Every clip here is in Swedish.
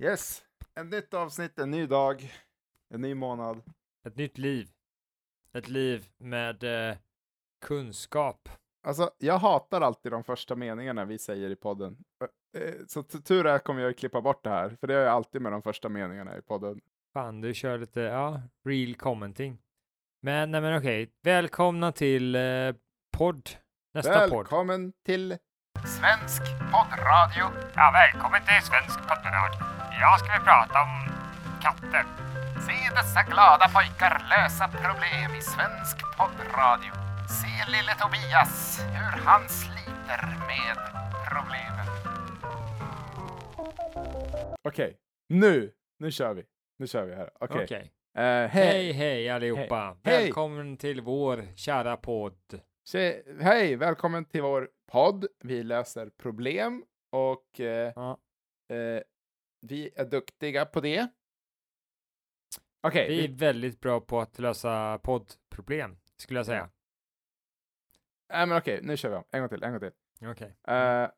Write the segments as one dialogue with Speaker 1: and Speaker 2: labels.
Speaker 1: Yes, ett nytt avsnitt, en ny dag, en ny månad.
Speaker 2: Ett nytt liv. Ett liv med eh, kunskap.
Speaker 1: Alltså, jag hatar alltid de första meningarna vi säger i podden. Eh, Så tur är kommer jag klippa bort det här, för det gör jag alltid med de första meningarna i podden.
Speaker 2: Fan, du kör lite, ja, real commenting. Men, nej men okej. Välkomna till eh, podd. Nästa podd.
Speaker 1: Välkommen till Svensk poddradio.
Speaker 2: Ja, välkommen till Svensk poddradio. Idag ska vi prata om katter.
Speaker 1: Se dessa glada pojkar lösa problem i Svensk poddradio. Se lille Tobias, hur han sliter med problemen. Okej, nu, nu kör vi. Nu kör vi här. Okej.
Speaker 2: Okej.
Speaker 1: Eh,
Speaker 2: Hej,
Speaker 1: hej,
Speaker 2: hej allihopa.
Speaker 1: Hej.
Speaker 2: Välkommen till vår kära podd.
Speaker 1: Tje, hej, välkommen till vår podd. Vi löser problem och eh,
Speaker 2: Ja,
Speaker 1: eh, vi är duktiga på det. Okej,
Speaker 2: vi är
Speaker 1: vi,
Speaker 2: väldigt bra på att lösa poddproblem, skulle jag säga.
Speaker 1: nej, men okej, nu kör vi om. En gång till, en gång till.
Speaker 2: Okej.
Speaker 1: Eh,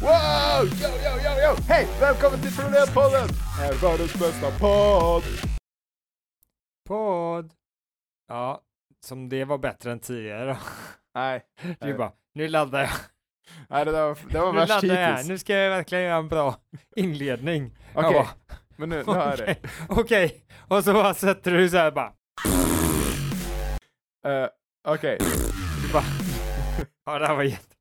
Speaker 1: wow! Yo, yo, yo, yo! Hej! Välkommen till Problempodden! Är världens bästa podd!
Speaker 2: Podd. Ja, som det var bättre än tidigare.
Speaker 1: Nej,
Speaker 2: Du bara, nu laddar jag.
Speaker 1: Nej det, var, det var
Speaker 2: Nu
Speaker 1: värst hittills.
Speaker 2: Nu ska jag verkligen göra en bra inledning.
Speaker 1: Okej,
Speaker 2: bara,
Speaker 1: men nu, nu är det.
Speaker 2: Okej, okej. Och så bara sätter du så här bara.
Speaker 1: Eh, Okej,
Speaker 2: bara. Ja, det här var, jätte,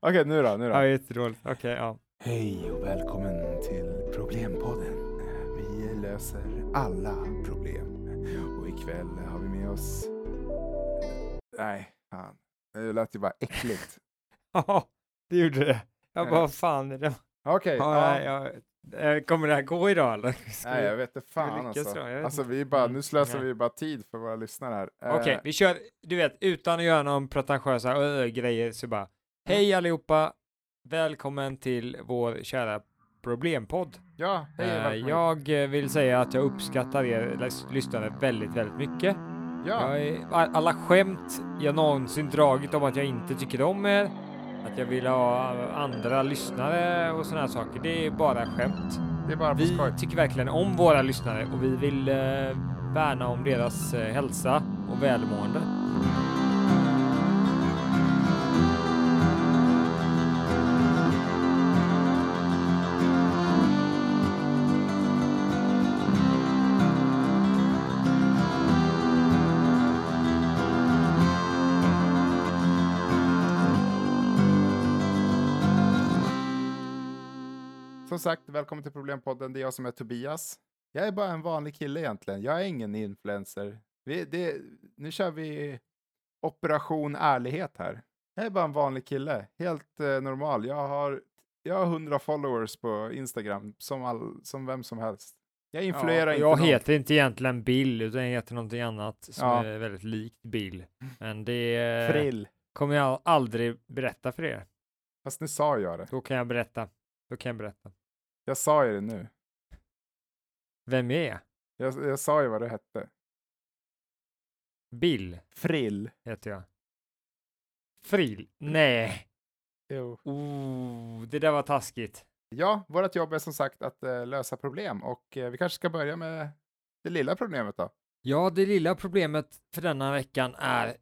Speaker 1: okej nu då, nu då.
Speaker 2: här var jätteroligt. Okej, ja.
Speaker 1: Hej och välkommen till Problempodden. Vi löser alla problem. Och ikväll har vi med oss... Nej, fan. Det lät ju bara äckligt.
Speaker 2: Ja, det gjorde det. Jag
Speaker 1: Ja.
Speaker 2: bara, vad fan är det?
Speaker 1: Okej,
Speaker 2: Ja,
Speaker 1: ja.
Speaker 2: jag, eh, kommer det här gå idag eller?
Speaker 1: Nej, jag vet inte fan alltså.
Speaker 2: då? Jag
Speaker 1: Alltså vi bara,
Speaker 2: Mm,
Speaker 1: nu slösar vi bara tid för våra lyssnare här. Eh,
Speaker 2: Okej, vi kör, du vet, utan att göra någon pretentiösa ö, grejer så bara. Hej allihopa! Välkommen till vår kära problempodd.
Speaker 1: Ja, hej välkommen.
Speaker 2: jag vill säga att jag uppskattar er lys- lyssnare väldigt, väldigt mycket.
Speaker 1: Ja,
Speaker 2: är, alla skämt jag någonsin dragit om att jag inte tycker om er, att jag vill ha andra lyssnare och sådana saker, det är bara skämt.
Speaker 1: det är bara
Speaker 2: Vi
Speaker 1: skoj.
Speaker 2: tycker verkligen om våra lyssnare och vi vill eh, värna om deras eh, hälsa och välmående.
Speaker 1: Som sagt, välkommen till Problempodden. Det är jag som är Tobias. Jag är bara en vanlig kille egentligen. Jag är ingen influencer. Vi, det, nu kör vi operation ärlighet här. Jag är bara en vanlig kille. Helt eh, normal. Jag har, jag har 100 followers på Instagram som, all, som vem som helst. Jag influerar
Speaker 2: Ja,
Speaker 1: inte
Speaker 2: jag
Speaker 1: någon.
Speaker 2: heter inte egentligen Bill, utan jag heter någonting annat som
Speaker 1: Ja.
Speaker 2: är väldigt likt Bill. Men det eh,
Speaker 1: Frill.
Speaker 2: kommer jag aldrig berätta för er.
Speaker 1: Fast nu sa jag det.
Speaker 2: Då kan jag berätta. Då kan jag berätta.
Speaker 1: Jag sa ju det nu.
Speaker 2: Vem är jag?
Speaker 1: Jag, jag sa ju vad det hette.
Speaker 2: Bill
Speaker 1: Frill.
Speaker 2: heter jag. Frill? Nej.
Speaker 1: Jo.
Speaker 2: Oh, det där var taskigt.
Speaker 1: Ja, vårt jobb är som sagt att eh, lösa problem och eh, vi kanske ska börja med det lilla problemet då.
Speaker 2: Ja, det lilla problemet för denna veckan är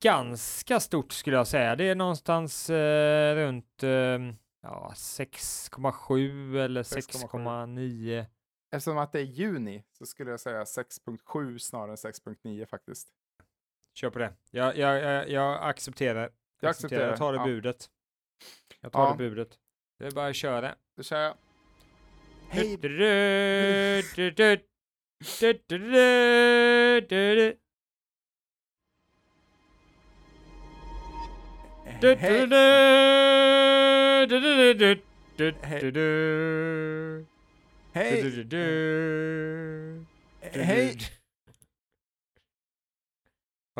Speaker 2: ganska stort skulle jag säga. Det är någonstans eh, runt eh, ja, 6,7 eller
Speaker 1: 6,7.
Speaker 2: 6,9.
Speaker 1: Eftersom att det är juni så skulle jag säga 6.7 snarare än 6.9 faktiskt.
Speaker 2: Kör på det. Jag, jag, jag, jag accepterar.
Speaker 1: Jag accepterar,
Speaker 2: Jag tar det
Speaker 1: ja.
Speaker 2: budet. Jag tar
Speaker 1: Ja.
Speaker 2: det budet. Det är bara att köra.
Speaker 1: Då kör jag. Hej! Hej!
Speaker 2: du.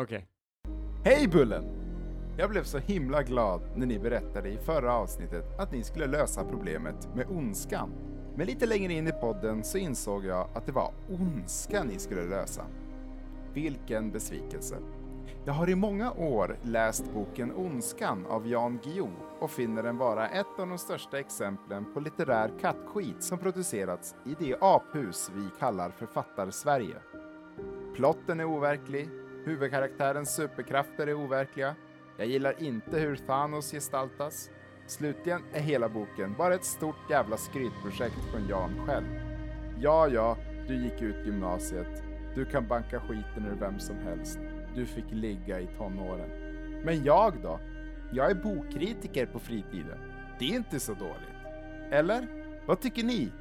Speaker 2: Okej.
Speaker 1: Hej Bullen! Jag blev så himla glad när ni berättade i förra avsnittet att ni skulle lösa problemet med ondskan. Men lite längre in i podden så insåg jag att det var ondska ni skulle lösa. Vilken besvikelse. Jag har i många år läst boken Ondskan av Jan Guillou och finner den vara ett av de största exemplen på litterär kattskit som producerats i det aphus vi kallar författarsverige. Plotten är overklig, huvudkaraktärens superkrafter är overkliga, jag gillar inte hur Thanos gestaltas. Slutligen är hela boken bara ett stort jävla skrytprojekt från Jan själv. Ja, ja, du gick ut gymnasiet. Du kan banka skiten ur vem som helst. Du fick ligga i tonåren. Men jag då? Jag är bokkritiker på fritiden. Det är inte så dåligt. Eller? Vad tycker ni?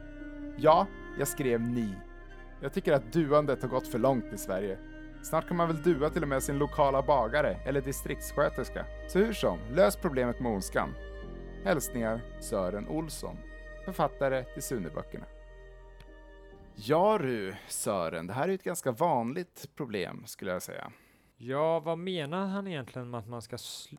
Speaker 1: Ja, jag skrev ni. Jag tycker att duandet har gått för långt i Sverige. Snart kan man väl dua till och med sin lokala bagare eller distriktssköterska. Så hur som, lös problemet med ondskan. Hälsningar Sören Olsson, författare till Suneböckerna. Ja du, Sören, det här är ett ganska vanligt problem skulle jag säga.
Speaker 2: Ja, vad menar han egentligen med att man ska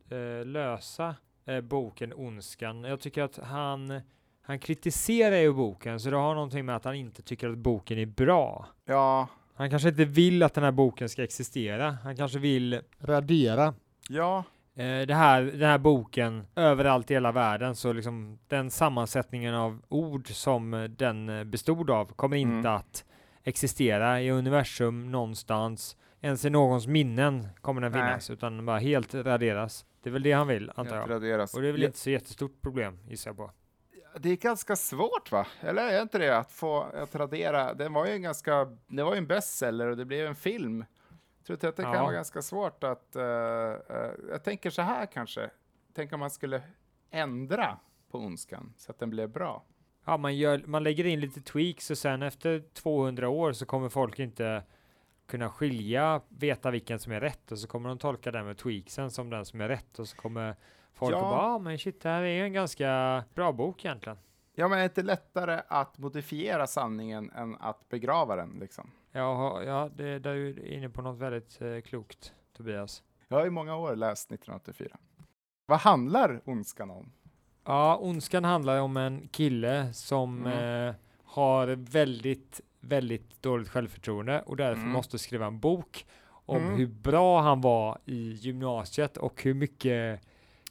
Speaker 2: äh, lösa äh, boken Ondskan? Jag tycker att han, han kritiserar ju boken, så det har någonting med att han inte tycker att boken är bra.
Speaker 1: Ja.
Speaker 2: Han kanske inte vill att den här boken ska existera. Han kanske vill radera.
Speaker 1: Ja.
Speaker 2: Eh, det här, den här boken överallt i hela världen, så liksom den sammansättningen av ord som den bestod av kommer inte mm. att existera i universum någonstans ens i någons minnen kommer den finnas, Nej. utan bara helt raderas. Det är väl det han vill, antar jag.
Speaker 1: Raderas.
Speaker 2: Och det är väl ja. inte så jättestort problem, gissar jag på.
Speaker 1: Det är ganska svårt, va? Eller är inte det? Att få att radera. Den var ju en ganska, det var ju en bestseller och det blev en film. Jag tror att det kan vara ganska svårt att, uh, uh, jag tänker så här kanske. Tänk om man skulle ändra på ondskan så att den blev bra.
Speaker 2: Ja, man, gör, man lägger in lite tweaks och sen efter 200 år så kommer folk inte kunna skilja, veta vilken som är rätt och så kommer de tolka den med tweaksen som den som är rätt och så kommer folk ja. och bara, ah, men shit, det här är en ganska bra bok egentligen.
Speaker 1: Ja, men är det inte lättare att modifiera sanningen än att begrava den liksom?
Speaker 2: Ja, ja det, där är du inne på något väldigt eh, klokt, Tobias.
Speaker 1: Jag har i många år läst 1984. Vad handlar Ondskan om?
Speaker 2: Ja, Ondskan handlar om en kille som mm. eh, har väldigt väldigt dåligt självförtroende och därför mm. måste skriva en bok om mm. hur bra han var i gymnasiet och hur mycket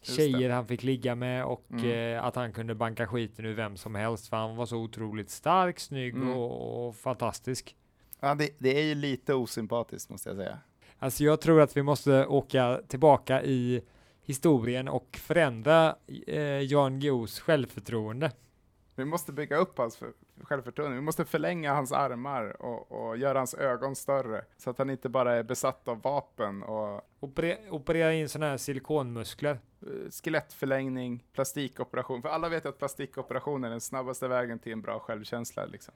Speaker 2: tjejer han fick ligga med och mm. eh, att han kunde banka skiten ur vem som helst för han var så otroligt stark, snygg mm. och, och, fantastisk.
Speaker 1: Ja, det, det, är ju lite osympatiskt måste jag säga.
Speaker 2: Alltså jag tror att vi måste åka tillbaka i historien och förändra eh, Jan Guillous självförtroende.
Speaker 1: Vi måste bygga upp hans självförtroende. Vi måste förlänga hans armar och, och, göra hans ögon större så att han inte bara är besatt av vapen och
Speaker 2: Operera, operera in sådana här silikonmuskler.
Speaker 1: Uh, skelettförlängning, plastikoperation. För alla vet att plastikoperation är den snabbaste vägen till en bra självkänsla. Liksom.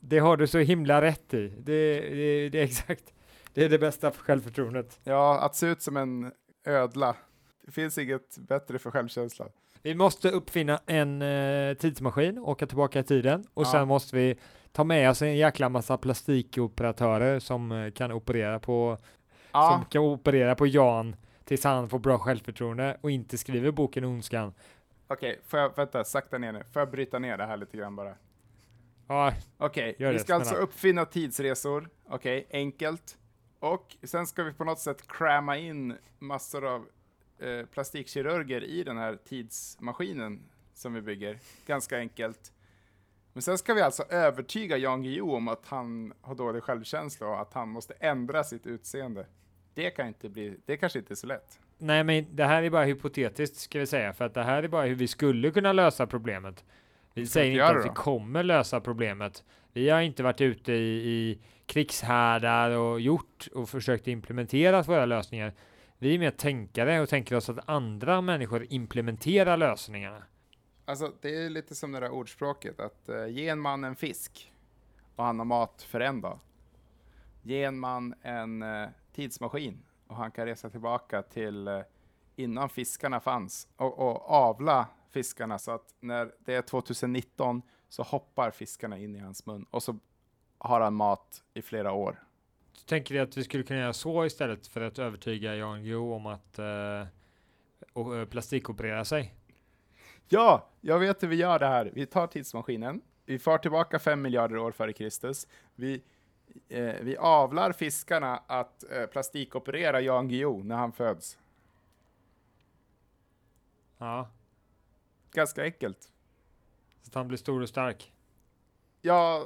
Speaker 2: Det har du så himla rätt i. Det, det, det är exakt. Det är det bästa för självförtroendet.
Speaker 1: Ja, att se ut som en ödla. Det finns inget bättre för självkänslan.
Speaker 2: Vi måste uppfinna en eh, tidsmaskin, åka tillbaka i tiden och ja. sen måste vi ta med oss en jäkla massa plastikoperatörer som eh, kan operera på ja. som kan operera på Jan tills han får bra självförtroende och inte skriver boken Ondskan.
Speaker 1: Okej, okay, får jag, vänta, sakta ner nu. Får jag bryta ner det här lite grann bara?
Speaker 2: Ja,
Speaker 1: Okej, okay, vi ska alltså uppfinna tidsresor. Okej, okay, enkelt. Och sen ska vi på något sätt cramma in massor av Eh, plastikkirurger i den här tidsmaskinen som vi bygger. Ganska enkelt. Men sen ska vi alltså övertyga Jan Guillou om att han har dålig självkänsla och att han måste ändra sitt utseende. Det kan inte bli, det kanske inte är så lätt.
Speaker 2: Nej, men det här är bara hypotetiskt ska vi säga, för att det här är bara hur vi skulle kunna lösa problemet. Vi säger inte att vi kommer lösa problemet. Vi har inte varit ute i, i krigshärdar och gjort och försökt implementera våra lösningar. Vi är mer tänkare och tänker oss att andra människor implementerar lösningarna.
Speaker 1: Alltså, det är lite som det där ordspråket att uh, ge en man en fisk och han har mat för en dag. Ge en man en uh, tidsmaskin och han kan resa tillbaka till uh, innan fiskarna fanns och, och avla fiskarna så att när det är 2019 så hoppar fiskarna in i hans mun och så har han mat i flera år
Speaker 2: tänker du att vi skulle kunna göra så istället för att övertyga Jan Guillou om att och, uh, plastikoperera sig?
Speaker 1: Ja, jag vet hur vi gör det här. Vi tar tidsmaskinen, vi far tillbaka fem miljarder år före Kristus, vi eh, vi avlar fiskarna att eh, plastikoperera Jan Guillou när han föds.
Speaker 2: Ja,
Speaker 1: Ganska enkelt.
Speaker 2: så att han blir stor och stark.
Speaker 1: Ja,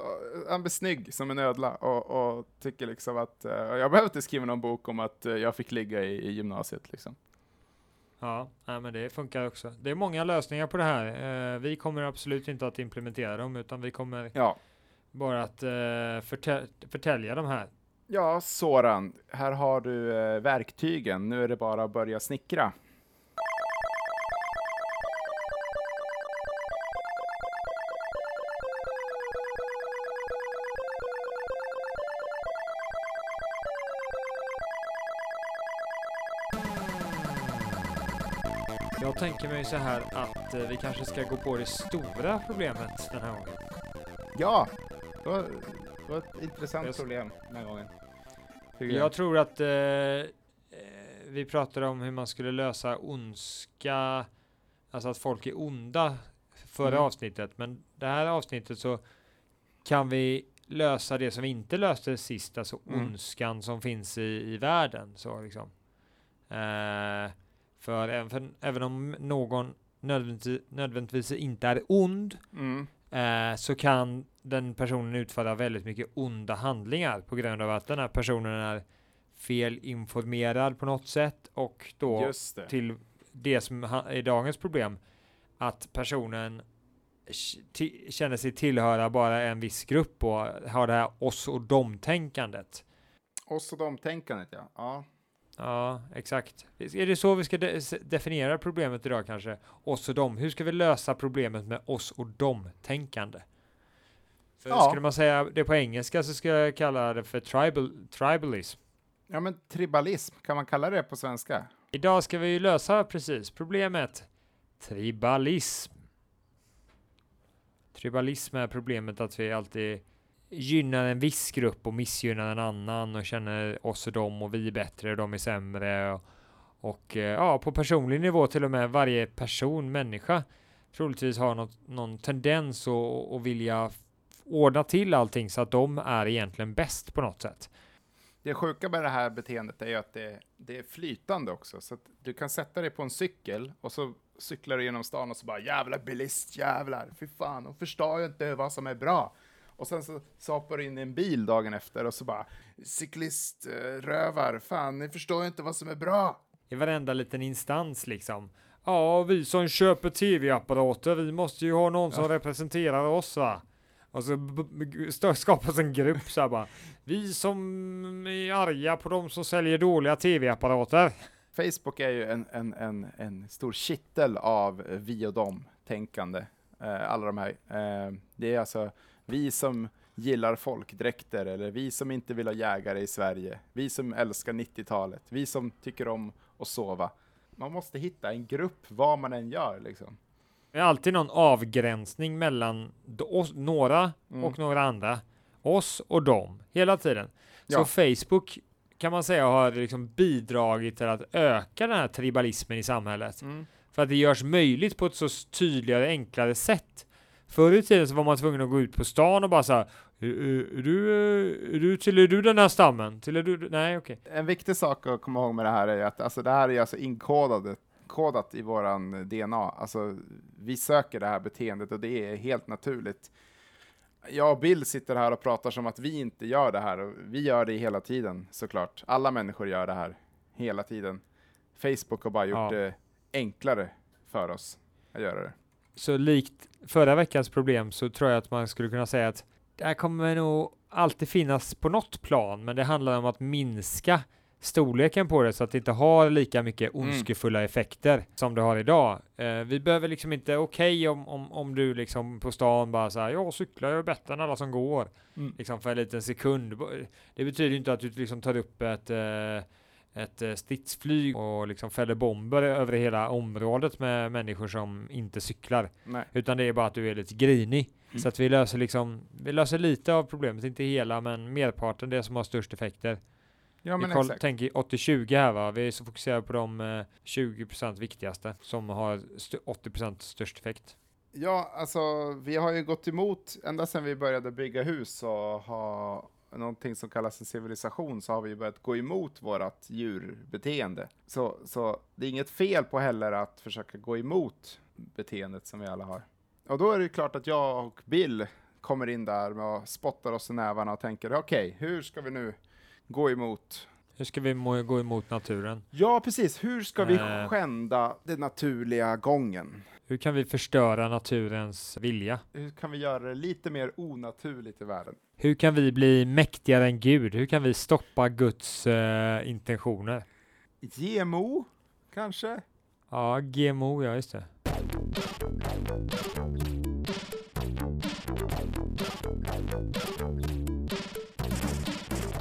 Speaker 1: han blir snygg som en ödla och, och tycker liksom att, eh, jag behöver inte skriva någon bok om att eh, jag fick ligga i, i gymnasiet liksom.
Speaker 2: Ja, nej, men det funkar också. Det är många lösningar på det här. Eh, vi kommer absolut inte att implementera dem, utan vi kommer
Speaker 1: Ja.
Speaker 2: bara att förtä- förtälja de här.
Speaker 1: Ja, Soran, här har du verktygen. Nu är det bara att börja snickra.
Speaker 2: Jag tänker mig så här att eh, vi kanske ska gå på det stora problemet den här gången.
Speaker 1: Ja, det var, det var ett intressant
Speaker 2: Yes.
Speaker 1: problem den här gången. Jag.
Speaker 2: Jag tror att eh, eh, vi pratade om hur man skulle lösa ondska, alltså att folk är onda förra
Speaker 1: Mm.
Speaker 2: avsnittet, men det här avsnittet så kan vi lösa det som vi inte löste sist, alltså
Speaker 1: Mm.
Speaker 2: ondskan som finns i, i världen. Så liksom. Eh, för även, även om någon nödvändigtvis, nödvändigtvis inte är ond,
Speaker 1: Mm.
Speaker 2: eh, så kan den personen utföra väldigt mycket onda handlingar på grund av att den här personen är felinformerad på något sätt och då
Speaker 1: det.
Speaker 2: till det som är dagens problem att personen känner sig tillhöra bara en viss grupp och har det här oss och dom-tänkandet.
Speaker 1: Oss och dom-tänkandet, ja. ja.
Speaker 2: Ja, exakt. Är det så vi ska de definiera problemet idag kanske? Oss och dom. Hur ska vi lösa problemet med oss och dom-tänkande? För
Speaker 1: Ja.
Speaker 2: Skulle man säga det på engelska så ska jag kalla det för tribal, tribalism.
Speaker 1: Ja, men tribalism, kan man kalla det på svenska?
Speaker 2: Idag ska vi ju lösa precis problemet tribalism. Tribalism är problemet att vi alltid gynnar en viss grupp och missgynnar en annan och känner oss och dem och vi är bättre och de är sämre. Och, och ja, på personlig nivå till och med varje person, människa, troligtvis har något, någon tendens att, att vilja ordna till allting så att de är egentligen bäst på något sätt.
Speaker 1: Det sjuka med det här beteendet är ju att det, det är flytande också. Så att du kan sätta dig på en cykel och så cyklar du genom stan och så bara jävla bilist, jävlar, fy fan, de förstår ju inte vad som är bra. Och sen så sapar du in i en bil dagen efter och så bara cyklist, eh, rövar, fan, ni förstår ju inte vad som är bra.
Speaker 2: i varenda liten instans liksom. Ja, vi som köper tv-apparater, vi måste ju ha någon som representerar oss va. Och så skapas en grupp så här bara. Vi som är arga på de som säljer dåliga tv-apparater.
Speaker 1: Facebook är ju en, en, en, en stor kittel av vi och dem-tänkande. Eh, alla de här. Eh, det är alltså vi som gillar folkdräkter, eller vi som inte vill ha jägare i Sverige, vi som älskar 90-talet, vi som tycker om att sova. Man måste hitta en grupp, vad man än gör liksom.
Speaker 2: Det är alltid någon avgränsning mellan oss, några
Speaker 1: Mm.
Speaker 2: och några andra. Oss och dem, hela tiden. Så
Speaker 1: Ja.
Speaker 2: Facebook kan man säga har liksom bidragit till att öka den här tribalismen i samhället. För att det görs möjligt på ett så tydligare, enklare sätt. Förr i tiden så var man tvungen att gå ut på stan och bara så här, är, är, är du, är du, tillhör du den här stammen? Tillhör du, nej okej.
Speaker 1: En viktig sak att komma ihåg med det här är att alltså, det här är alltså inkodat kodat i våran DNA. Alltså, vi söker det här beteendet och det är helt naturligt. Jag och Bill sitter här och pratar som att vi inte gör det här och vi gör det hela tiden såklart. Alla människor gör det här hela tiden. Facebook har bara gjort
Speaker 2: Ja.
Speaker 1: det enklare för oss att göra det.
Speaker 2: Så likt förra veckans problem så tror jag att man skulle kunna säga att det här kommer nog alltid finnas på något plan, men det handlar om att minska storleken på det så att det inte har lika mycket
Speaker 1: Mm.
Speaker 2: ondskefulla effekter som det har idag. Eh, vi behöver liksom inte, okej om, om, om du liksom på stan bara säger jag cyklar, jag är bättre än alla som går,
Speaker 1: Mm.
Speaker 2: liksom för en liten sekund. Det betyder ju inte att du liksom tar upp ett eh, ett eh, stridsflyg och liksom fäller bomber över hela området med människor som inte cyklar.
Speaker 1: Nej.
Speaker 2: Utan det är bara att du är lite grinig.
Speaker 1: Mm.
Speaker 2: Så att vi löser liksom, vi löser lite av problemet, inte hela, men merparten det som har störst effekter.
Speaker 1: Ja, men
Speaker 2: vi koll,
Speaker 1: exakt.
Speaker 2: tänker 80-20 här va, vi är så fokuserade på de eh, 20% viktigaste som har st- 80% störst effekt.
Speaker 1: Ja, alltså vi har ju gått emot, ända sedan vi började bygga hus så har, någonting som kallas en civilisation så har vi börjat gå emot vårt djurbeteende. Så, så det är inget fel på heller att försöka gå emot beteendet som vi alla har. Och då är det klart att jag och Bill kommer in där och spottar oss i nävarna och tänker okej, okay, hur ska vi nu gå emot
Speaker 2: hur ska vi gå emot naturen?
Speaker 1: Ja, precis. Hur ska vi eh. skända den naturliga gången?
Speaker 2: Hur kan vi förstöra naturens vilja?
Speaker 1: Hur kan vi göra det lite mer onaturligt i världen?
Speaker 2: Hur kan vi bli mäktigare än Gud? Hur kan vi stoppa Guds uh, intentioner?
Speaker 1: GMO, kanske?
Speaker 2: Ja, GMO, ja just det.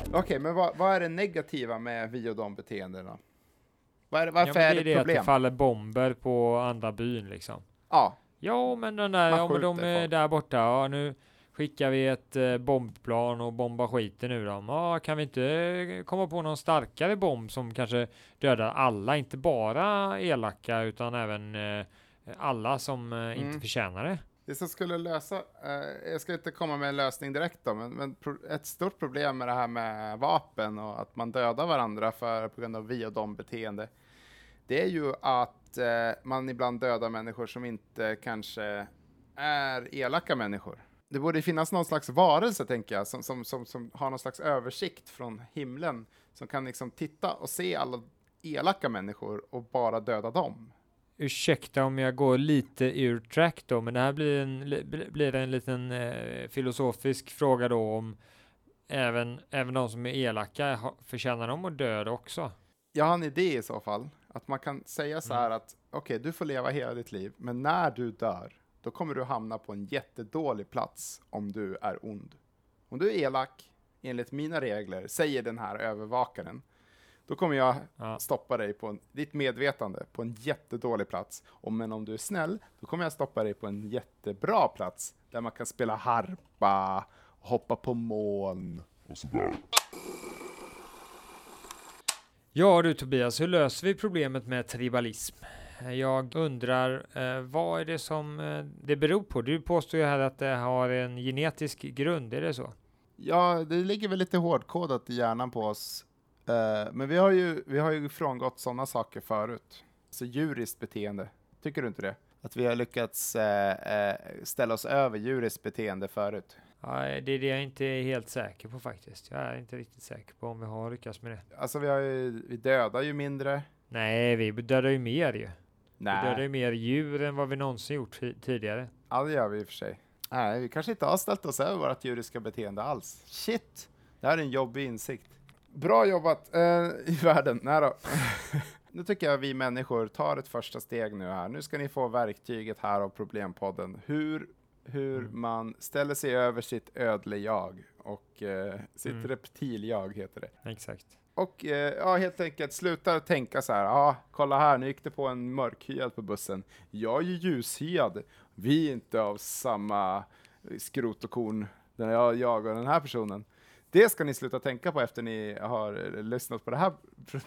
Speaker 1: Okej, okay, men vad, vad, är det negativa med vi och de beteendena? Var, varför ja, är det,
Speaker 2: det
Speaker 1: ett problem?
Speaker 2: Det att det faller bomber på andra byn liksom.
Speaker 1: Ja.
Speaker 2: Ja, men den där, ja, men de är folk. där borta. Ja, nu skickar vi ett eh, bombplan och bombar skiten ur dem. Ja, kan vi inte komma på någon starkare bomb som kanske dödar alla, inte bara elaka utan även eh, alla som eh, mm. inte förtjänar det?
Speaker 1: Det som skulle lösa, eh, jag ska inte komma med en lösning direkt då, men, men ett stort problem med det här med vapen och att man dödar varandra för, på grund av vi och dom beteende, det är ju att eh, man ibland dödar människor som inte kanske är elaka människor. Det borde finnas någon slags varelse, tänker jag, som, som, som, som har någon slags översikt från himlen, som kan liksom titta och se alla elaka människor och bara döda dem
Speaker 2: ursäkta om jag går lite ur track då, men det här blir en, blir en liten eh, filosofisk fråga då om även, även de som är elaka, förtjänar de att dö också?
Speaker 1: Jag har en idé i så fall, att man kan säga så här mm. att okej, okay, du får leva hela ditt liv, men när du dör, då kommer du hamna på en jättedålig plats om du är ond. Om du är elak, enligt mina regler, säger den här övervakaren, då kommer jag ja. stoppa dig på en, ditt medvetande på en jättedålig plats. Och men om du är snäll, då kommer jag stoppa dig på en jättebra plats där man kan spela harpa, hoppa på moln och sådär.
Speaker 2: Ja du Tobias, hur löser vi problemet med tribalism? Eh, jag undrar, eh, vad är det som eh, det beror på? Du påstår ju här att det har en genetisk grund, är det så?
Speaker 1: Ja, det ligger väl lite hårdkodat i hjärnan på oss Eh, men vi har ju, vi har ju frångått sådana saker förut. Så djuriskt beteende, tycker du inte det? Att vi har lyckats eh, eh, ställa oss över djuriskt beteende förut.
Speaker 2: Ja, det är det jag inte är helt säker på faktiskt. Jag är inte riktigt säker på om vi har lyckats med det.
Speaker 1: Alltså vi, har ju, vi dödar ju mindre.
Speaker 2: Nej, vi dödar ju mer ju. Nej. Vi dödar ju mer djur än vad vi någonsin gjort tidigare.
Speaker 1: Ja, det gör vi i och för sig. Nej, vi kanske inte har ställt oss över vårt djuriska beteende alls. Shit! Det här är en jobbig insikt. Bra jobbat eh, i världen. Nej då. nu tycker jag vi människor tar ett första steg nu här. Nu ska ni få verktyget här av Problempodden. Hur, hur mm. man ställer sig över sitt ödle-jag och eh, sitt mm. reptil-jag heter det.
Speaker 2: Exakt.
Speaker 1: Och eh, ja, helt enkelt sluta tänka så här. Ja, kolla här, nu gick det på en mörkhyad på bussen. Jag är ju ljushyad. Vi är inte av samma skrot och korn. Jag, jag och den här personen. Det ska ni sluta tänka på efter ni har lyssnat på det här,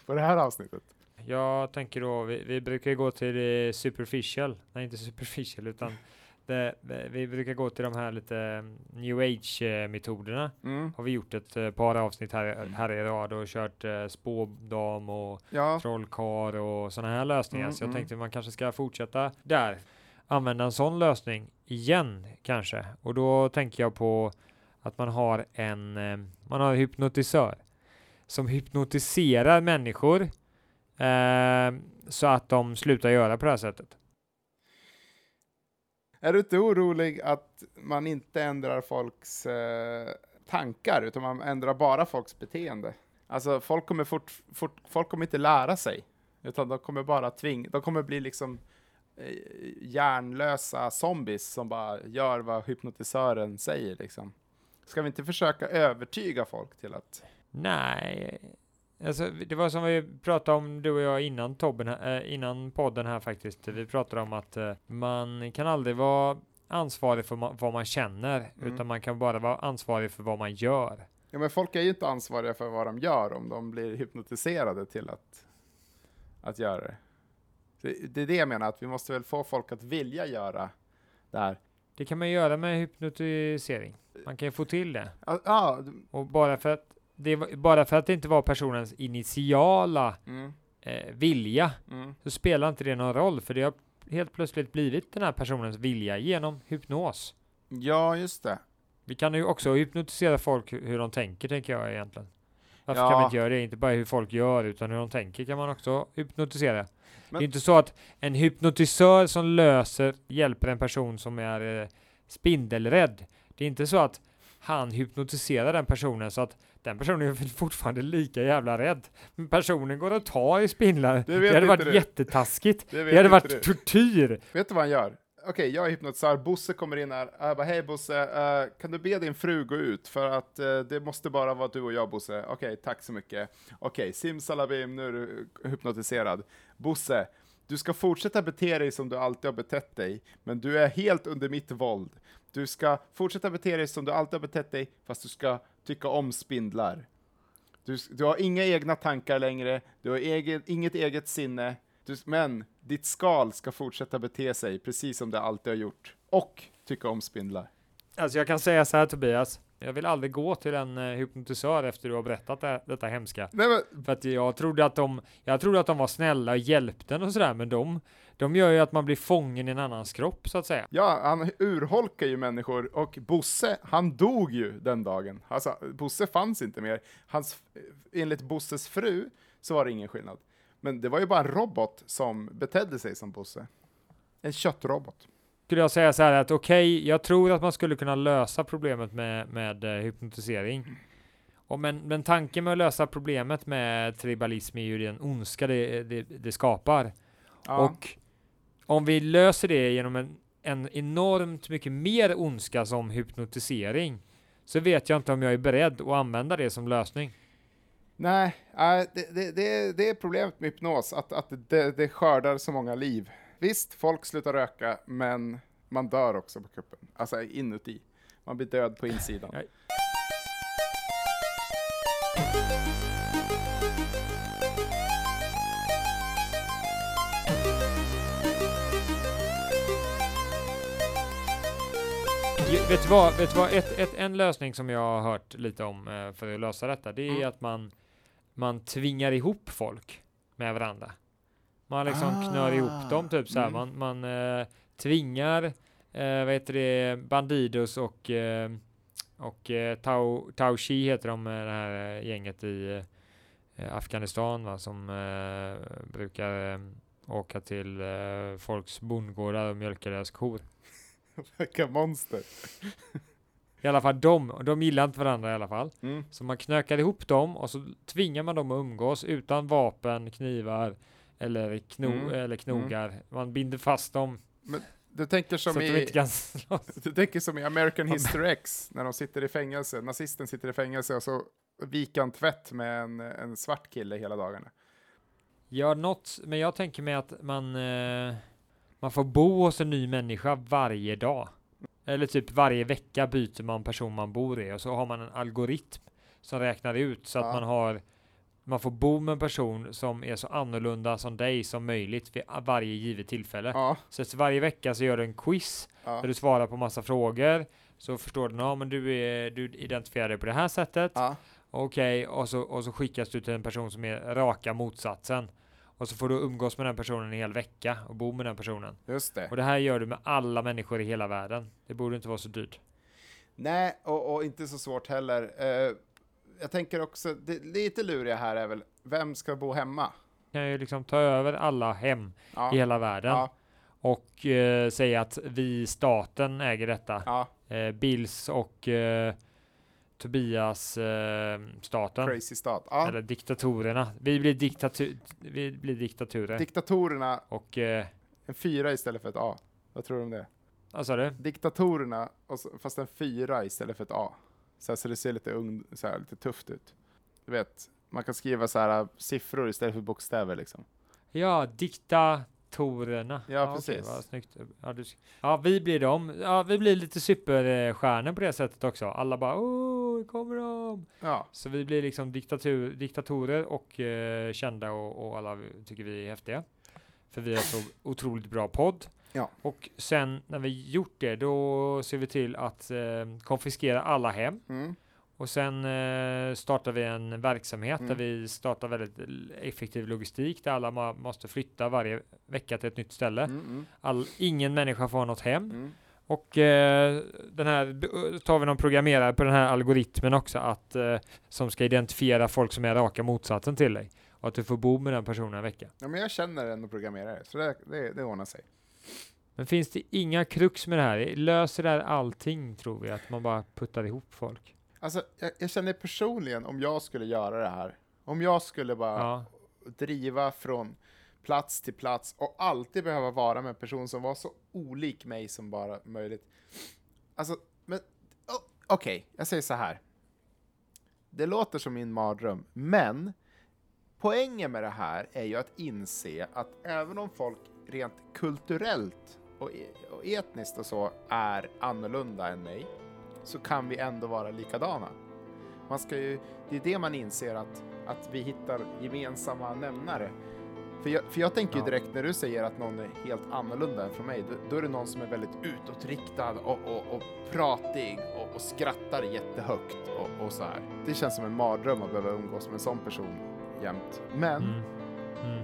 Speaker 1: på det här avsnittet.
Speaker 2: Jag tänker då, vi, vi brukar gå till det superficial, nej inte superficial utan det, det, vi brukar gå till de här lite mm, new age metoderna. Mm. Har vi gjort ett uh, par avsnitt här, här i rad och kört uh, spådam och ja. trollkar och sådana här lösningar. Mm, så jag mm. tänkte man kanske ska fortsätta där. Använda en sån lösning igen kanske. Och då tänker jag på att man har en eh, man har en hypnotisör som hypnotiserar människor eh, så att de slutar göra på det här sättet.
Speaker 1: Är du inte orolig att man inte ändrar folks eh, tankar utan man ändrar bara folks beteende? Alltså folk kommer, fort, fort, folk kommer inte lära sig utan de kommer bara tving, de kommer bli liksom eh, hjärnlösa zombies som bara gör vad hypnotisören säger liksom. Ska vi inte försöka övertyga folk till att...
Speaker 2: Nej, alltså det var som vi pratade om du och jag innan Tobben, äh, innan podden här faktiskt. Vi pratade om att äh, man kan aldrig vara ansvarig för vad man känner, mm. utan man kan bara vara ansvarig för vad man gör.
Speaker 1: Ja, men folk är ju inte ansvariga för vad de gör om de blir hypnotiserade till att, att göra det. Det är det jag menar, att vi måste väl få folk att vilja göra det här.
Speaker 2: Det kan man göra med hypnotisering. Man kan ju få till det.
Speaker 1: Ja, ja,
Speaker 2: Och bara för att det, var- bara för att det inte var personens initiala
Speaker 1: mm,
Speaker 2: eh, vilja
Speaker 1: mm.
Speaker 2: så spelar inte det någon roll för det har helt plötsligt blivit den här personens vilja genom hypnos.
Speaker 1: ja just det.
Speaker 2: Vi kan ju också hypnotisera folk hu- hur de tänker, tänker jag egentligen. Varför
Speaker 1: Ja.
Speaker 2: kan vi inte göra det? Inte bara hur folk gör, utan hur de tänker kan man också hypnotisera.
Speaker 1: Men-
Speaker 2: Det är inte så att en hypnotisör som löser, hjälper en person som är eh, spindelrädd. Det är inte så att han hypnotiserar den personen så att den personen är fortfarande lika jävla rädd. Men personen går och tar i spindlar.
Speaker 1: Det
Speaker 2: Det, hade varit
Speaker 1: du.
Speaker 2: jättetaskigt.
Speaker 1: Det,
Speaker 2: Det hade varit
Speaker 1: du.
Speaker 2: tortyr.
Speaker 1: Vet du vad han gör? Okej, jag är hypnotisör, Bosse kommer in här. Jag bara, hej Bosse, eh, kan du be din fru gå ut? För att eh, det måste bara vara du och jag Bosse. Okej, tack så mycket. Okej, simsalabim, nu är du hypnotiserad. Bosse, du ska fortsätta bete dig som du alltid har betett dig, men du är helt under mitt våld. Du ska fortsätta bete dig som du alltid har betett dig, fast du ska tycka om spindlar. Du, du har inga egna tankar längre, du har eget, inget eget sinne, du, men ditt skal ska fortsätta bete sig precis som det alltid har gjort. Och tycka om spindlar.
Speaker 2: Alltså jag kan säga så här Tobias. Jag vill aldrig gå till en eh, hypnotisör efter du har berättat det, detta hemska.
Speaker 1: Nej, men,
Speaker 2: För att jag trodde att de, jag trodde att de var snälla och hjälpte en och sådär, men de, de gör ju att man blir fången i en annans kropp så att säga.
Speaker 1: ja, han urholkar ju människor och Bosse, han dog ju den dagen. Alltså, Bosse fanns inte mer. Hans, enligt Bosses fru så var det ingen skillnad. Men det var ju bara en robot som betedde sig som Bosse. En köttrobot.
Speaker 2: Skulle jag säga så här att okej, jag tror att man skulle kunna lösa problemet med, med eh, hypnotisering. Och men, men tanken med att lösa problemet med tribalism är ju den ondska det, det, det skapar.
Speaker 1: Ja.
Speaker 2: Och om vi löser det genom en, en enormt mycket mer ondska som hypnotisering så vet jag inte om jag är beredd att använda det som lösning.
Speaker 1: Nej, det, det, det är problemet med hypnos, att, att det, det skördar så många liv. Visst, folk slutar röka, men man dör också på kuppen. Alltså inuti. Man blir död på insidan.
Speaker 2: Ju- Vet du vad, vet du vad? Ett, ett, en lösning som jag har hört lite om eh, för att lösa detta, det är
Speaker 1: Mm.
Speaker 2: att man, man tvingar ihop folk med varandra. Man liksom knör
Speaker 1: Ah,
Speaker 2: ihop dem, typ så här.
Speaker 1: mm.
Speaker 2: Man, man eh, tvingar, eh, vad heter det, Bandidos och, eh, och eh, Tau, Tau Chi heter de, eh, det här eh, gänget i eh, Afghanistan va, som brukar åka till folks bondgårdar och mjölka deras kor.
Speaker 1: Vilka monster.
Speaker 2: I alla fall de, de gillar inte varandra i alla fall.
Speaker 1: Mm.
Speaker 2: Så man knökar ihop dem och så tvingar man dem att umgås utan vapen, knivar eller, kno,
Speaker 1: Mm.
Speaker 2: eller knogar. Man binder fast dem
Speaker 1: Du tänker som
Speaker 2: att
Speaker 1: i... Du tänker som i American History X, när de sitter i fängelse, nazisten sitter i fängelse och så viker han tvätt med en, en svart kille hela dagarna.
Speaker 2: Ja, något, men jag tänker mig att man, eh, man får bo hos en ny människa varje dag. Eller typ varje vecka byter man person man bor i och så har man en algoritm som räknar ut så att
Speaker 1: Ja.
Speaker 2: man har man får bo med en person som är så annorlunda som dig som möjligt vid varje givet tillfälle.
Speaker 1: Ja,
Speaker 2: Så att varje vecka så gör du en quiz
Speaker 1: ja,
Speaker 2: där du svarar på massa frågor. Så förstår du, ja men du, är, du identifierar dig på det här sättet.
Speaker 1: ja.
Speaker 2: Okej, och, så, och så skickas du till en person som är raka motsatsen. Och så får du umgås med den personen en hel vecka och bo med den personen.
Speaker 1: just det.
Speaker 2: Och det här gör du med alla människor i hela världen. Det borde inte vara så dyrt.
Speaker 1: Nej, och, och inte så svårt heller. Eh, jag tänker också, det lite luriga här är väl, vem ska bo hemma?
Speaker 2: Kan ju liksom ta över alla hem
Speaker 1: Ja,
Speaker 2: i hela världen
Speaker 1: ja,
Speaker 2: och eh, säga att vi, staten, äger detta.
Speaker 1: ja,
Speaker 2: Eh, Bills och eh, Tobias eh, staten.
Speaker 1: crazy stat. Ja.
Speaker 2: Eller diktatorerna. Vi blir, diktatu vi blir diktaturer.
Speaker 1: Diktatorerna,
Speaker 2: och eh,
Speaker 1: en fyra istället för ett A. Vad tror du om det?
Speaker 2: vad sa du?
Speaker 1: Diktatorerna, och så, fast en fyra istället för ett A. Så, här, så det ser lite, ung, så här, lite tufft ut. Du vet, man kan skriva så här siffror istället för bokstäver liksom.
Speaker 2: Ja, diktatorerna.
Speaker 1: Ja,
Speaker 2: okej,
Speaker 1: precis.
Speaker 2: vad snyggt. Ja, du, ja, vi blir dem. Ja, vi blir lite superstjärnor på det sättet också. Alla bara åh, kommer de.
Speaker 1: Ja,
Speaker 2: Så vi blir liksom diktatur, diktatorer och eh, kända och, och alla tycker vi är häftiga. För vi har så otroligt bra podd.
Speaker 1: Ja.
Speaker 2: Och sen när vi gjort det, då ser vi till att eh, konfiskera alla hem.
Speaker 1: Mm.
Speaker 2: Och sen eh, startar vi en verksamhet
Speaker 1: Mm.
Speaker 2: där vi startar väldigt effektiv logistik där alla ma- måste flytta varje vecka till ett nytt ställe.
Speaker 1: Mm. Mm.
Speaker 2: All, ingen människa får något hem.
Speaker 1: Mm.
Speaker 2: Och eh, den här tar vi någon programmerare på den här algoritmen också att eh, som ska identifiera folk som är raka motsatsen till dig och att du får bo med den personen en vecka.
Speaker 1: Ja, men jag känner en programmerare, så det, det, det ordnar sig.
Speaker 2: Men finns det inga krux med det här? Löser det här allting tror vi? Att man bara puttar ihop folk?
Speaker 1: Alltså, jag, jag känner personligen, om jag skulle göra det här, om jag skulle bara
Speaker 2: Ja.
Speaker 1: driva från plats till plats och alltid behöva vara med en person som var så olik mig som bara möjligt. Alltså, men oh, okej, jag säger så här. Det låter som min mardröm, men poängen med det här är ju att inse att även om folk rent kulturellt och, e- och etniskt och så är annorlunda än mig, så kan vi ändå vara likadana. Man ska ju, det är det man inser att, att vi hittar gemensamma nämnare. För jag, för jag tänker ju direkt när du säger att någon är helt annorlunda än från mig, då, då är det någon som är väldigt utåtriktad och, och, och pratig och, och skrattar jättehögt och, och så här. Det känns som en mardröm att behöva umgås med en sån person jämt. Men
Speaker 2: Mm. Mm.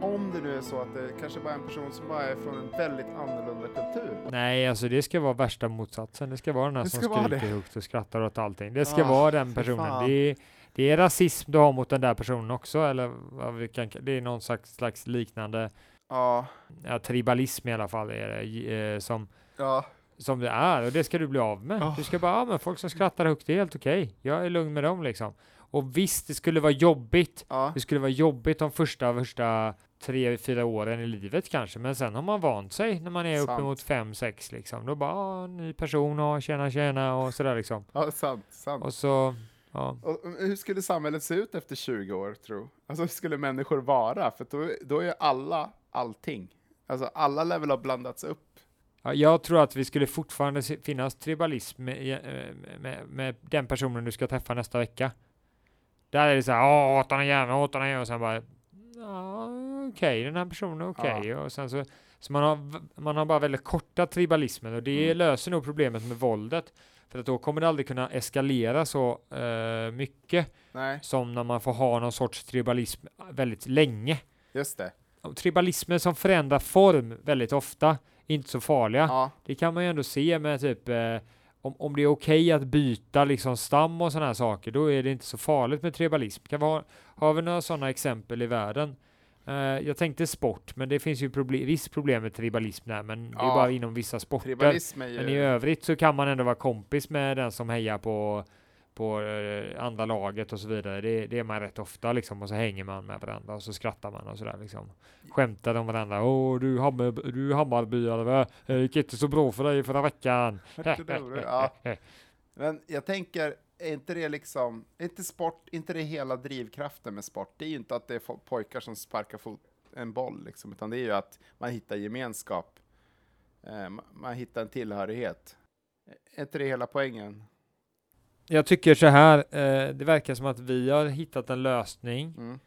Speaker 1: Om det nu är så att det kanske bara är en person som bara är från en väldigt annorlunda kultur.
Speaker 2: Nej, alltså det ska vara värsta motsatsen. Det ska vara den här som skriker högt och skrattar åt allting. Det ska
Speaker 1: Ah,
Speaker 2: vara den personen. Det är, det är rasism du har mot den där personen också, eller vad vi kan, det är någon slags, slags liknande
Speaker 1: Ja,
Speaker 2: ja, tribalism i alla fall är det, eh, som,
Speaker 1: ja,
Speaker 2: som det är och det ska du bli av med.
Speaker 1: Ah.
Speaker 2: Du ska bara, ja men folk som skrattar högt, det är helt okej. Jag är lugn med dem liksom. Och visst, det skulle vara jobbigt.
Speaker 1: ja.
Speaker 2: Det skulle vara jobbigt de första, första tre, fyra åren i livet kanske, men sen har man vant sig när man är
Speaker 1: Sant.
Speaker 2: uppemot fem, sex liksom. Då bara, ah, ny person och tjena, tjena och sådär liksom.
Speaker 1: ja sant, sant.
Speaker 2: Och så, ja.
Speaker 1: Och hur skulle samhället se ut efter 20 år, tro? Alltså hur skulle människor vara? För då, då är alla allting. Alltså alla level har blandats upp.
Speaker 2: Ja, jag tror att vi skulle fortfarande finnas tribalism med, eh, med, med den personen du ska träffa nästa vecka. Där är det så här, åh, åt den jäveln, åt den jäveln, och sen bara, ja, okej, den här personen är okej. Och sen så, så man har, man har bara väldigt korta tribalismen och det
Speaker 1: Mm.
Speaker 2: löser nog problemet med våldet. För att då kommer det aldrig kunna eskalera så eh, mycket
Speaker 1: Nej,
Speaker 2: som när man får ha någon sorts tribalism väldigt länge.
Speaker 1: just det.
Speaker 2: Och tribalismer som förändrar form väldigt ofta, inte så farliga.
Speaker 1: Ja,
Speaker 2: Det kan man ju ändå se med typ eh, om, om det är okej att byta liksom stam och sådana här saker, då är det inte så farligt med tribalism. Kan vi ha, har vi några sådana exempel i världen? Eh, jag tänkte sport, men det finns ju proble- visst problem med tribalism där, men det är
Speaker 1: Ja.
Speaker 2: bara inom vissa sporter.
Speaker 1: ju...
Speaker 2: Men i övrigt så kan man ändå vara kompis med den som hejar på, på eh, andra laget och så vidare. Det, det är man rätt ofta liksom, och så hänger man med varandra och så skrattar man och sådär liksom. Skämtar om varandra. Åh, du, Hammar, du Hammarbyare, va? Det gick inte så bra för dig förra veckan.
Speaker 1: Ja. Men jag tänker, är inte det liksom, är inte sport, inte det hela drivkraften med sport? Det är ju inte att det är pojkar som sparkar fot, en boll liksom, utan det är ju att man hittar gemenskap. Eh, ma- man hittar en tillhörighet. Är inte det hela poängen?
Speaker 2: Jag tycker så här, eh, det verkar som att vi har hittat en lösning
Speaker 1: Mm.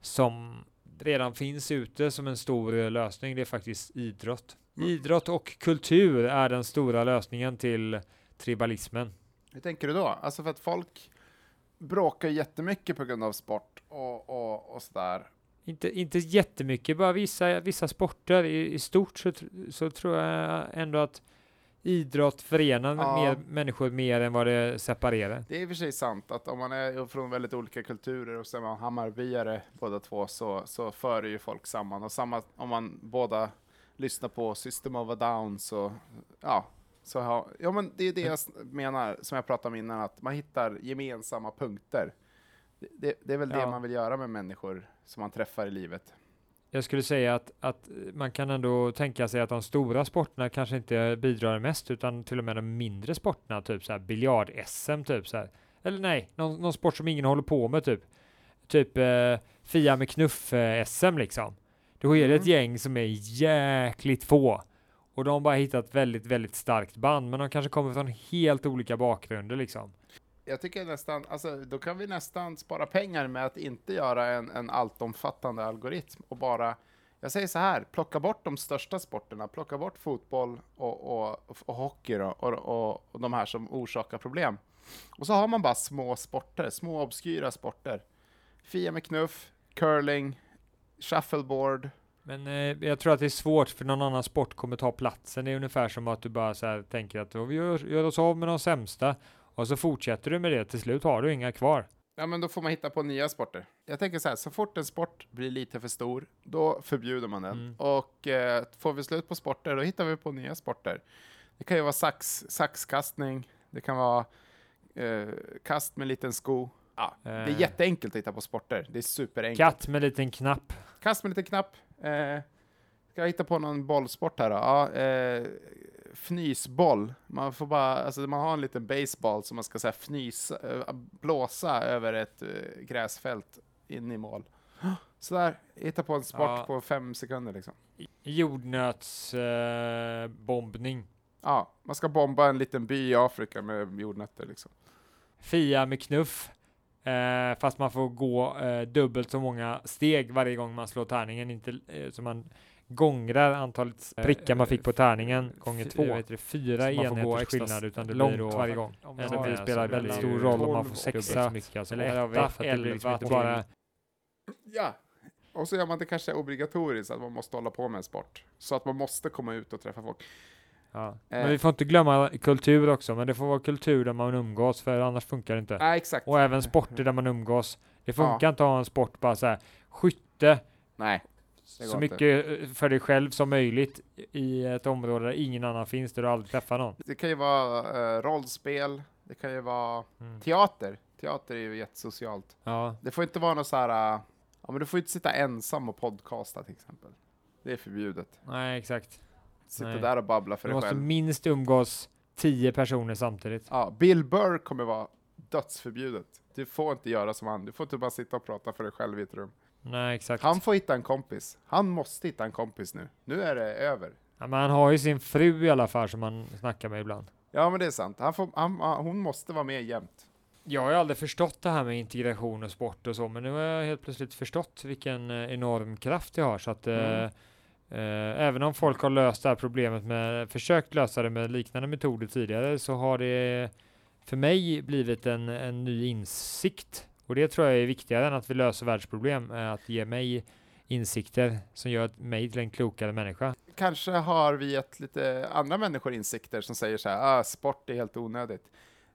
Speaker 2: som redan finns ute som en stor eh, lösning. Det är faktiskt idrott.
Speaker 1: Mm.
Speaker 2: Idrott och kultur är den stora lösningen till tribalismen.
Speaker 1: Hur tänker du då? Alltså för att folk bråkar jättemycket på grund av sport och, och, och sådär.
Speaker 2: Inte, inte jättemycket, bara vissa, vissa sporter. I, i stort så, så tror jag ändå att idrott förenar
Speaker 1: Ja.
Speaker 2: mer, människor mer än vad det separerar.
Speaker 1: Det är i och för sig sant att om man är från väldigt olika kulturer och så är man Hammarbyare båda två så, så för det ju folk samman. Och samma om man båda lyssnar på System of a Down så, ja, så har, ja men det är det jag menar, som jag pratade om innan, att man hittar gemensamma punkter. Det, det, det är väl det
Speaker 2: Ja.
Speaker 1: man vill göra med människor som man träffar i livet.
Speaker 2: Jag skulle säga att, att man kan ändå tänka sig att de stora sporterna kanske inte bidrar mest, utan till och med de mindre sporterna, typ så här biljard-SM, typ så här. Eller nej, någon, någon sport som ingen håller på med, typ. Typ eh, Fia med knuff-SM liksom. Då är det ett
Speaker 1: Mm.
Speaker 2: gäng som är jäkligt få. Och de har bara hittat väldigt, väldigt starkt band, men de kanske kommer från helt olika bakgrunder liksom.
Speaker 1: Jag tycker nästan, alltså då kan vi nästan spara pengar med att inte göra en, en alltomfattande algoritm och bara Jag säger så här, plocka bort de största sporterna, plocka bort fotboll och, och, och hockey då, och, och, och de här som orsakar problem. Och så har man bara små sporter, små obskyra sporter. Fia med knuff, curling, shuffleboard.
Speaker 2: Men eh, jag tror att det är svårt för någon annan sport kommer ta platsen. Det är ungefär som att du bara så här tänker att vi gör, gör oss av med de sämsta och så fortsätter du med det. Till slut har du inga kvar.
Speaker 1: Ja, men då får man hitta på nya sporter. Jag tänker så här, så fort en sport blir lite för stor, då förbjuder man den.
Speaker 2: Mm.
Speaker 1: Och eh, får vi slut på sporter, då hittar vi på nya sporter. Det kan ju vara sax, saxkastning, det kan vara eh, kast med liten sko. Ja, det är
Speaker 2: Eh.
Speaker 1: jätteenkelt att hitta på sporter. Det är superenkelt.
Speaker 2: Katt med liten knapp.
Speaker 1: Kast med liten knapp. Eh, ska jag hitta på någon bollsport här då? Ja, eh, fnysboll. Man får bara, alltså man har en liten baseball som man ska säga fnys, eh, blåsa över ett eh, gräsfält in i mål. Sådär, hitta på en sport
Speaker 2: Ja.
Speaker 1: på fem sekunder liksom.
Speaker 2: Jordnötsbombning. Eh.
Speaker 1: Ja, man ska bomba en liten by i Afrika med jordnötter liksom.
Speaker 2: Fia med knuff. Eh, fast man får gå eh, dubbelt så många steg varje gång man slår tärningen. Inte, eh, så man gångrar antalet prickar man fick på tärningen gånger
Speaker 1: Fy-
Speaker 2: två.
Speaker 1: jag
Speaker 2: Vet du, fyra
Speaker 3: Så man får gå
Speaker 2: enheters skillnad utan det
Speaker 3: långt
Speaker 2: blir då
Speaker 3: varje gång.
Speaker 2: Eller det
Speaker 3: Ja,
Speaker 2: spelar väldigt
Speaker 3: det
Speaker 2: stor
Speaker 3: blir
Speaker 2: roll om man får sexa
Speaker 3: alltså.
Speaker 2: eller etta,
Speaker 3: för att det blir liksom
Speaker 2: elva,
Speaker 3: bara-
Speaker 1: Ja, och så gör man det kanske obligatoriskt att man måste hålla på med en sport. Så att man måste komma ut och träffa folk.
Speaker 2: Ja.
Speaker 1: Eh.
Speaker 2: Men vi får inte glömma kultur också, men det får vara kultur där man umgås, för annars funkar det inte.
Speaker 1: Nej, exakt.
Speaker 2: Och även sporter där man umgås. Det funkar
Speaker 1: Ja.
Speaker 2: inte att ha en sport bara så här, skytte
Speaker 1: Nej.
Speaker 2: Så mycket eh, för dig själv som möjligt i ett område där ingen annan finns, där du aldrig träffar någon.
Speaker 1: Det kan ju vara eh, rollspel, det kan ju vara
Speaker 2: Mm.
Speaker 1: teater. Teater är ju jättesocialt.
Speaker 2: Ja,
Speaker 1: Det får inte vara något så här, eh, ja men du får inte sitta ensam och podcasta till exempel. Det är förbjudet.
Speaker 2: nej exakt.
Speaker 1: Sitta
Speaker 2: Nej.
Speaker 1: där och babbla för
Speaker 2: Du
Speaker 1: dig
Speaker 2: måste
Speaker 1: själv.
Speaker 2: minst umgås tio personer samtidigt.
Speaker 1: Ja, Bill Burr kommer vara dödsförbjudet. Du får inte göra som han. Du får inte bara sitta och prata för dig själv i ett rum.
Speaker 2: Nej exakt.
Speaker 1: Han får hitta en kompis. Han måste hitta en kompis nu. Nu är det över.
Speaker 2: Ja, men han har ju sin fru i alla fall som han snackar med ibland.
Speaker 1: Ja, men det är sant. Han får, han, hon måste vara med jämt.
Speaker 2: Jag har ju aldrig förstått det här med integration och sport och så, men nu har jag helt plötsligt förstått vilken eh, enorm kraft det har. Så att eh,
Speaker 1: Mm.
Speaker 2: eh, även om folk har löst det här problemet med, försökt lösa det med liknande metoder tidigare, så har det för mig blivit en, en ny insikt. Och det tror jag är viktigare än att vi löser världsproblem, eh, att ge mig insikter som gör mig till en klokare människa.
Speaker 1: Kanske har vi ett lite andra människor insikter som säger så här, ah, sport är helt onödigt.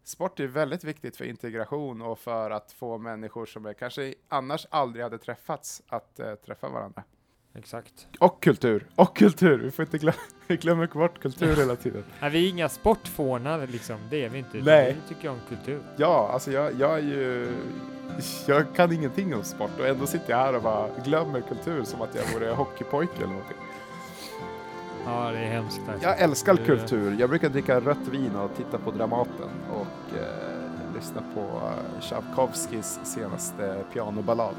Speaker 1: Sport är väldigt viktigt för integration och för att få människor som är, kanske annars aldrig hade träffats att eh, träffa varandra.
Speaker 2: Exakt.
Speaker 1: Och kultur, och kultur! Vi får inte glömma, vi glömmer bort kultur hela tiden.
Speaker 2: Nej, vi är inga sportfånar liksom, det är vi inte.
Speaker 1: Nej.
Speaker 2: Vi tycker om kultur.
Speaker 1: Ja, alltså jag, jag är ju... Jag kan ingenting om sport och ändå sitter jag här och bara glömmer kultur som att jag vore hockeypojke eller någonting.
Speaker 2: Ja, det är hemskt. alltså.
Speaker 1: Jag älskar
Speaker 2: Det-
Speaker 1: kultur. Jag brukar dricka rött vin och titta på Dramaten och eh, lyssna på eh, Tchaikovskys senaste pianoballad.